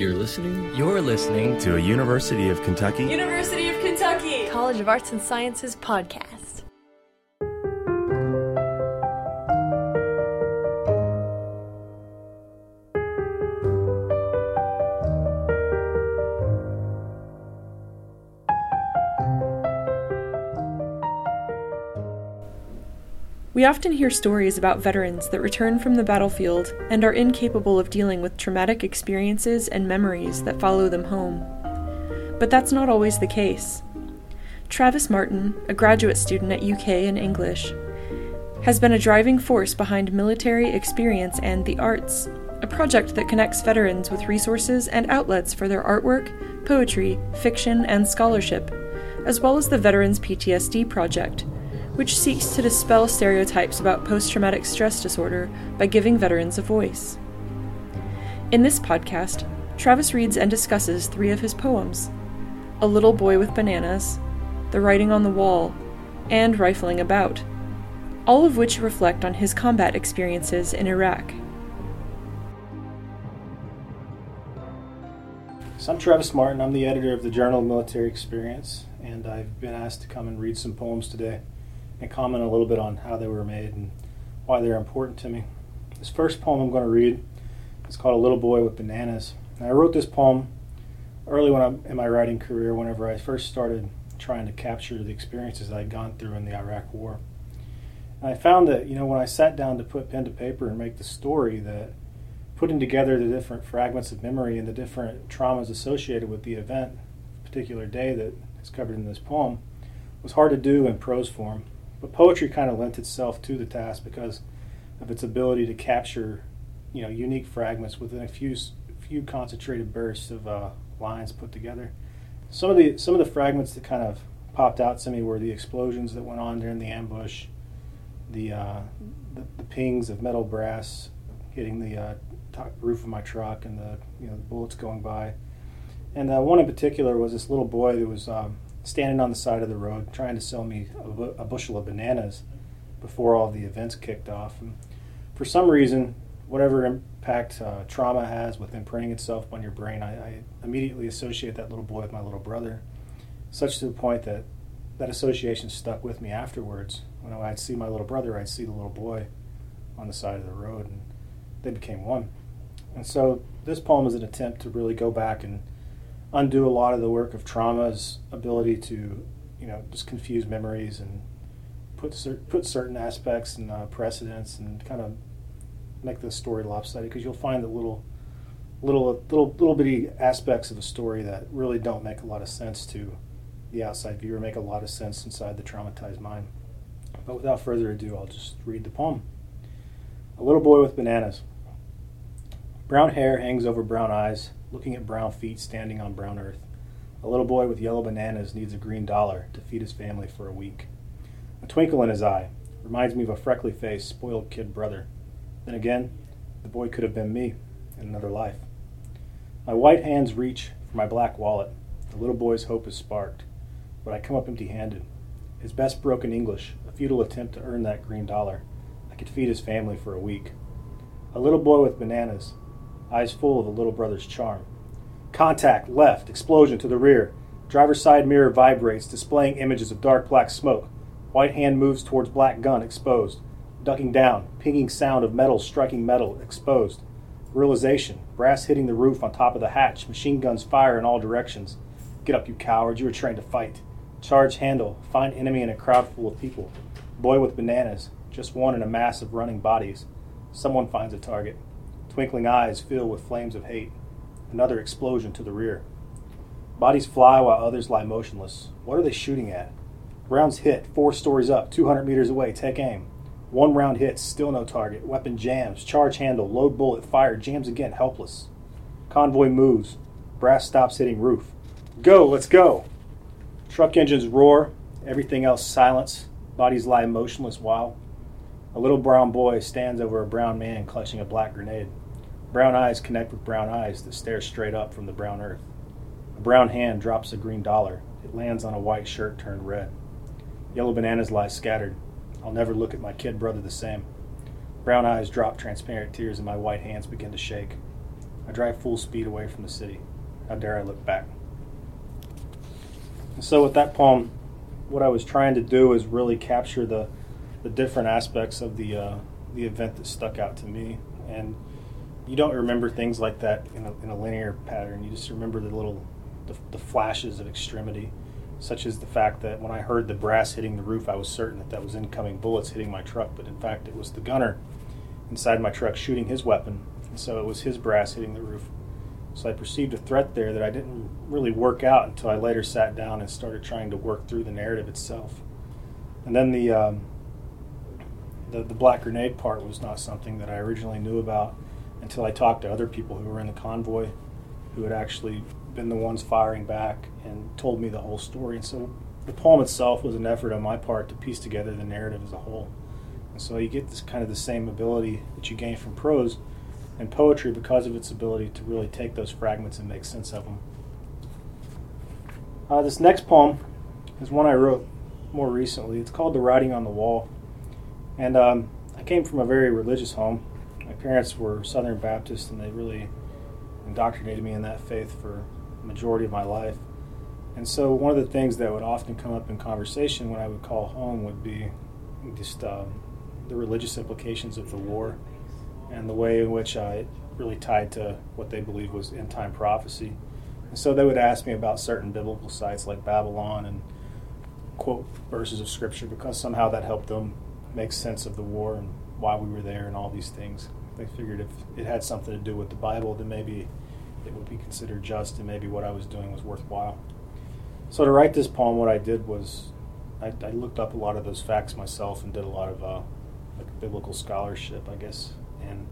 You're listening? You're listening to a University of Kentucky University of Kentucky College of Arts and Sciences podcast. We often hear stories about veterans that return from the battlefield and are incapable of dealing with traumatic experiences and memories that follow them home. But that's not always the case. Travis Martin, a graduate student at UK in English, has been a driving force behind Military Experience and the Arts, a project that connects veterans with resources and outlets for their artwork, poetry, fiction, and scholarship, as well as the Veterans PTSD Project which seeks to dispel stereotypes about post traumatic stress disorder by giving veterans a voice. In this podcast, Travis reads and discusses three of his poems A Little Boy with Bananas, The Writing on the Wall, and Rifling About, all of which reflect on his combat experiences in Iraq. So I'm Travis Martin. I'm the editor of the Journal of Military Experience, and I've been asked to come and read some poems today and comment a little bit on how they were made and why they're important to me. This first poem I'm going to read is called A Little Boy with Bananas. And I wrote this poem early when I'm in my writing career, whenever I first started trying to capture the experiences I'd gone through in the Iraq War. And I found that, you know, when I sat down to put pen to paper and make the story, that putting together the different fragments of memory and the different traumas associated with the event, particular day that is covered in this poem, was hard to do in prose form. But poetry kind of lent itself to the task because of its ability to capture, you know, unique fragments within a few few concentrated bursts of uh, lines put together. Some of the some of the fragments that kind of popped out to me were the explosions that went on during the ambush, the uh, the, the, pings of metal brass hitting the uh, top roof of my truck, and the you know the bullets going by. And uh, one in particular was this little boy that was um, standing on the side of the road trying to sell me a, a bushel of bananas before all the events kicked off. And for some reason, whatever impact uh, trauma has with imprinting itself on your brain, I, I, immediately associate that little boy with my little brother, such to the point that that association stuck with me afterwards. When I'd see my little brother, I'd see the little boy on the side of the road, and they became one. And so this poem is an attempt to really go back and undo a lot of the work of trauma's ability to, you know, just confuse memories and put cer- put certain aspects and uh, precedents and kind of make the story lopsided because you'll find that little little little little bitty aspects of a story that really don't make a lot of sense to the outside viewer make a lot of sense inside the traumatized mind. But without further ado, I'll just read the poem. A little boy with bananas. Brown hair hangs over brown eyes looking at brown feet standing on brown earth. A little boy with yellow bananas needs a green dollar to feed his family for a week. A twinkle in his eye reminds me of a freckly faced, spoiled kid brother. Then again, the boy could have been me in another life. My white hands reach for my black wallet. The little boy's hope is sparked, but I come up empty handed. His best broken English, a futile attempt to earn that green dollar. I could feed his family for a week. A little boy with bananas, eyes full of the little brother's charm. Contact, left, explosion to the rear. Driver's side mirror vibrates, displaying images of dark black smoke. White hand moves towards black gun, exposed. Ducking down, pinging sound of metal striking metal, exposed. Realization, brass hitting the roof on top of the hatch, machine guns fire in all directions. Get up, you cowards, you were trained to fight. Charge handle, find enemy in a crowd full of people. Boy with bananas, just one in a mass of running bodies. Someone finds a target. Twinkling eyes fill with flames of hate. Another explosion to the rear. Bodies fly while others lie motionless. What are they shooting at? Rounds hit, four stories up, 200 meters away. Take aim. One round hits, still no target. Weapon jams. Charge handle. Load bullet fire, Jams again, helpless. Convoy moves. Brass stops hitting roof. Go, let's go. Truck engines roar. Everything else silence. Bodies lie motionless while. A little brown boy stands over a brown man clutching a black grenade. Brown eyes connect with brown eyes that stare straight up from the brown earth. A brown hand drops a green dollar. It lands on a white shirt turned red. Yellow bananas lie scattered. I'll never look at my kid brother the same. Brown eyes drop transparent tears and my white hands begin to shake. I drive full speed away from the city. How dare I look back? And so, with that poem, what I was trying to do is really capture the, the different aspects of the, uh, the event that stuck out to me. And you don't remember things like that in a, in a linear pattern. You just remember the little the, the flashes of extremity, such as the fact that when I heard the brass hitting the roof, I was certain that that was incoming bullets hitting my truck, but in fact, it was the gunner inside my truck shooting his weapon. And so it was his brass hitting the roof. So I perceived a threat there that I didn't really work out until I later sat down and started trying to work through the narrative itself. And then the um, the, the black grenade part was not something that I originally knew about until I talked to other people who were in the convoy who had actually been the ones firing back and told me the whole story. And so the poem itself was an effort on my part to piece together the narrative as a whole. And so you get this kind of the same ability that you gain from prose and poetry because of its ability to really take those fragments and make sense of them. Uh, this next poem is one I wrote more recently. It's called The Writing on the Wall. And um, I came from a very religious home. My parents were Southern Baptist, and they really indoctrinated me in that faith for the majority of my life. And so, one of the things that would often come up in conversation when I would call home would be just um, the religious implications of the war and the way in which I really tied to what they believed was end time prophecy. And so they would ask me about certain biblical sites like Babylon and quote verses of scripture because somehow that helped them make sense of the war and why we were there and all these things. They figured if it had something to do with the Bible, then maybe it would be considered just and maybe what I was doing was worthwhile. So to write this poem, what I did was I, I looked up a lot of those facts myself and did a lot of uh, like biblical scholarship, I guess, and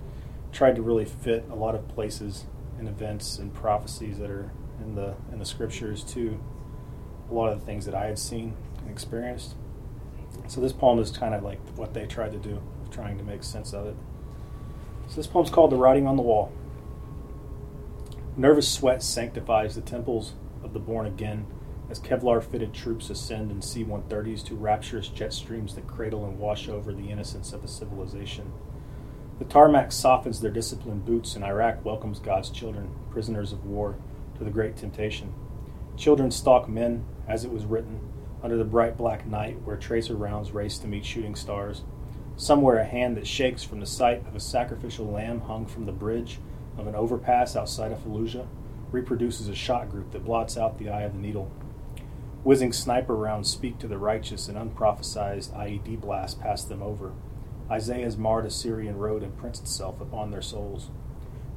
tried to really fit a lot of places and events and prophecies that are in the in the scriptures to a lot of the things that I had seen and experienced. So this poem is kind of like what they tried to do, trying to make sense of it. So this poem's called "The Writing on the Wall." Nervous sweat sanctifies the temples of the born again as Kevlar fitted troops ascend in C 130s to rapturous jet streams that cradle and wash over the innocence of a civilization. The tarmac softens their disciplined boots, and Iraq welcomes God's children, prisoners of war, to the great temptation. Children stalk men, as it was written, under the bright black night where tracer rounds race to meet shooting stars. Somewhere a hand that shakes from the sight of a sacrificial lamb hung from the bridge of an overpass outside of Fallujah reproduces a shot group that blots out the eye of the needle. Whizzing sniper rounds speak to the righteous, and unprophesied IED blasts pass them over. Isaiah's marred Assyrian road imprints itself upon their souls.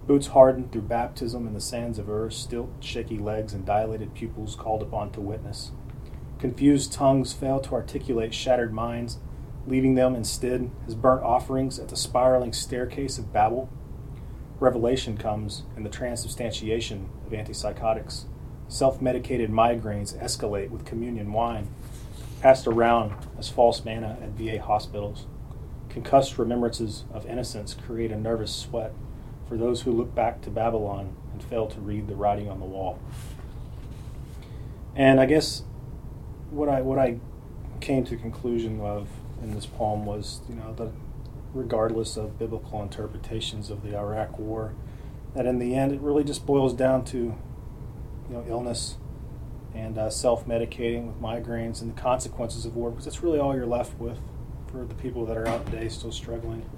Boots hardened through baptism in the sands of Ur, stilt, shaky legs, and dilated pupils called upon to witness. Confused tongues fail to articulate shattered minds, leaving them instead as burnt offerings at the spiraling staircase of Babel. Revelation comes in the transubstantiation of antipsychotics. Self medicated migraines escalate with communion wine, passed around as false manna at VA hospitals. Concussed remembrances of innocence create a nervous sweat for those who look back to Babylon and fail to read the writing on the wall. And I guess what I what I came to conclusion of in this poem was, you know, that regardless of biblical interpretations of the Iraq War, that in the end it really just boils down to, you know, illness and uh, self-medicating with migraines and the consequences of war, because that's really all you're left with for the people that are out today still struggling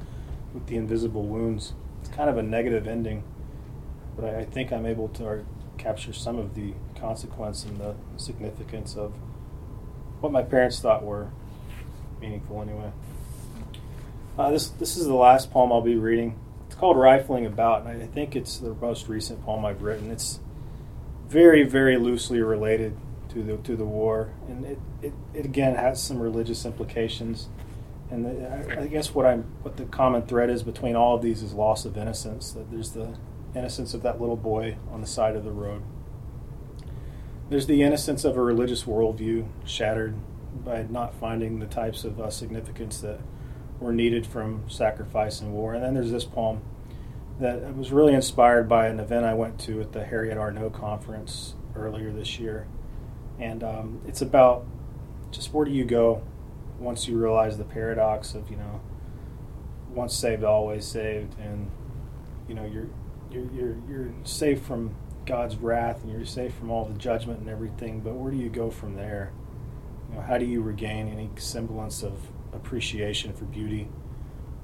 with the invisible wounds. It's kind of a negative ending, but I, I think I'm able to capture some of the consequence and the significance of what my parents thought were meaningful anyway. Uh, this this is the last poem I'll be reading. It's called "Rifling About," and I think it's the most recent poem I've written. It's very very loosely related to the to the war, and it, it, it again has some religious implications. And the, I, I guess what I'm what the common thread is between all of these is loss of innocence. That there's the innocence of that little boy on the side of the road. There's the innocence of a religious worldview shattered by not finding the types of uh, significance that were needed from sacrifice and war. And then there's this poem that was really inspired by an event I went to at the Harriette Arnow conference earlier this year. And um, it's about just where do you go once you realize the paradox of, you know, once saved, always saved. And, you know, you're, you're, you're, you're safe from God's wrath and you're safe from all the judgment and everything, but where do you go from there? You know, how do you regain any semblance of appreciation for beauty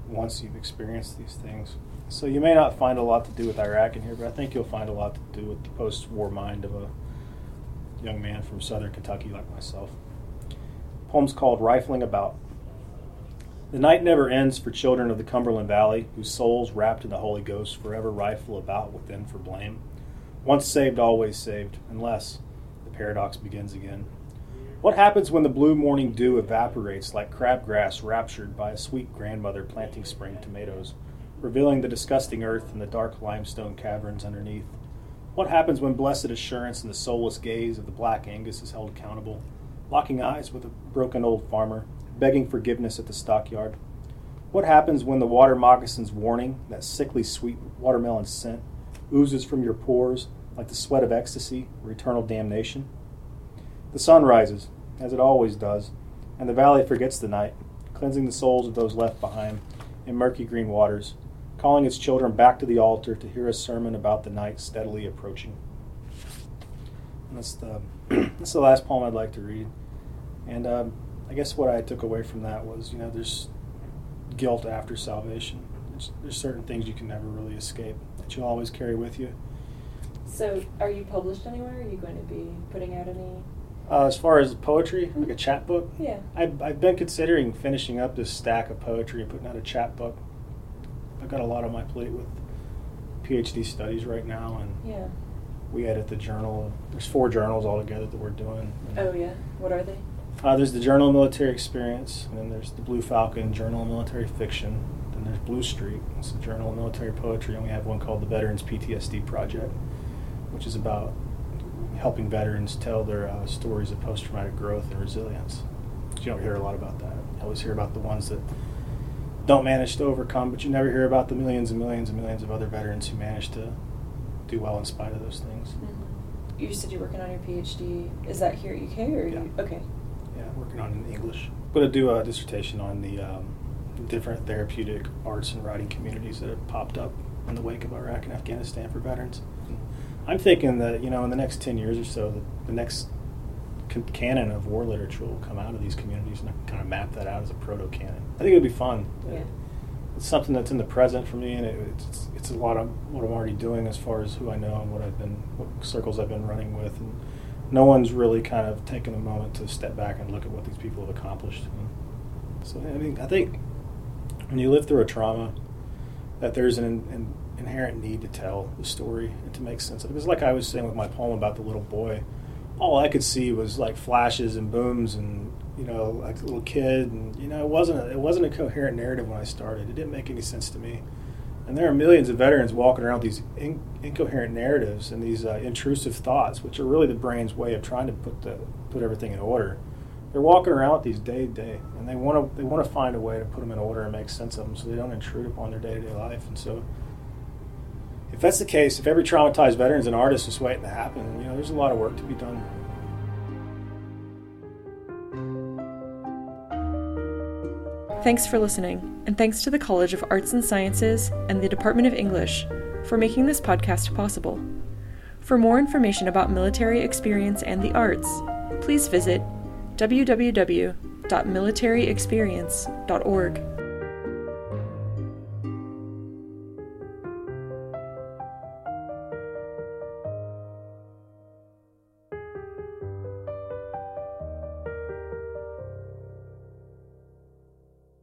once you've experienced these things? So you may not find a lot to do with Iraq in here, but I think you'll find a lot to do with the post-war mind of a young man from southern Kentucky like myself. The poem's called Rifling About. The night never ends for children of the Cumberland Valley, whose souls, wrapped in the Holy Ghost, forever rifle about within for blame. Once saved, always saved, unless the paradox begins again. What happens when the blue morning dew evaporates like crabgrass raptured by a sweet grandmother planting spring tomatoes? revealing the disgusting earth and the dark limestone caverns underneath. What happens when blessed assurance and the soulless gaze of the black Angus is held accountable, locking eyes with a broken old farmer, begging forgiveness at the stockyard? What happens when the water moccasin's warning, that sickly sweet watermelon scent, oozes from your pores like the sweat of ecstasy or eternal damnation? The sun rises, as it always does, and the valley forgets the night, cleansing the souls of those left behind in murky green waters calling its children back to the altar to hear a sermon about the night steadily approaching. And that's the that's the last poem I'd like to read. And um, I guess what I took away from that was, you know, there's guilt after salvation. There's, there's certain things you can never really escape that you'll always carry with you. So, are you published anywhere? Are you going to be putting out any? Uh, as far as poetry, like a chapbook, Yeah. I've, I've been considering finishing up this stack of poetry and putting out a chapbook. I've got a lot on my plate with PhD studies right now, and Yeah. we edit the journal. There's four journals altogether that we're doing. Oh yeah. What are they? Uh, there's the Journal of Military Experience, and then there's the Blue Falcon Journal of Military Fiction. Then there's Blue Streak, it's the Journal of Military Poetry, and we have one called the Veterans PTSD Project, which is about helping veterans tell their uh, stories of post-traumatic growth and resilience. You don't hear a lot about that. You always hear about the ones that don't manage to overcome, but you never hear about the millions and millions and millions of other veterans who manage to do well in spite of those things. Mm-hmm. You said you're working on your PhD. Is that here at UK or Yeah. you, okay? Yeah, working on it in English. I'm Going to do a dissertation on the um, different therapeutic arts and writing communities that have popped up in the wake of Iraq and Afghanistan for veterans. I'm thinking that you know in the next ten years or so, the, the next con- canon of war literature will come out of these communities, and I can kind of map that out as a proto canon. I think it would be fun. Yeah. It's something that's in the present for me, and it, it's it's a lot of what I'm already doing as far as who I know and what I've been, what circles I've been running with, and no one's really kind of taken a moment to step back and look at what these people have accomplished. So I mean, I think when you live through a trauma, that there's an, an inherent need to tell the story and to make sense of it. Because, like I was saying with my poem about the little boy, all I could see was like flashes and booms and you know like a little kid and you know it wasn't a, it wasn't a coherent narrative when I started. It didn't make any sense to me. And there are millions of veterans walking around with these in, incoherent narratives and these uh, intrusive thoughts, which are really the brain's way of trying to put the put everything in order. They're walking around with these day to day, and they want to they want to find a way to put them in order and make sense of them, so they don't intrude upon their day to day life. And so, if that's the case, if every traumatized veteran is an artist just waiting to happen, you know, there's a lot of work to be done. Thanks for listening, and thanks to the College of Arts and Sciences and the Department of English for making this podcast possible. For more information about military experience and the arts, please visit www.militaryexperience.org.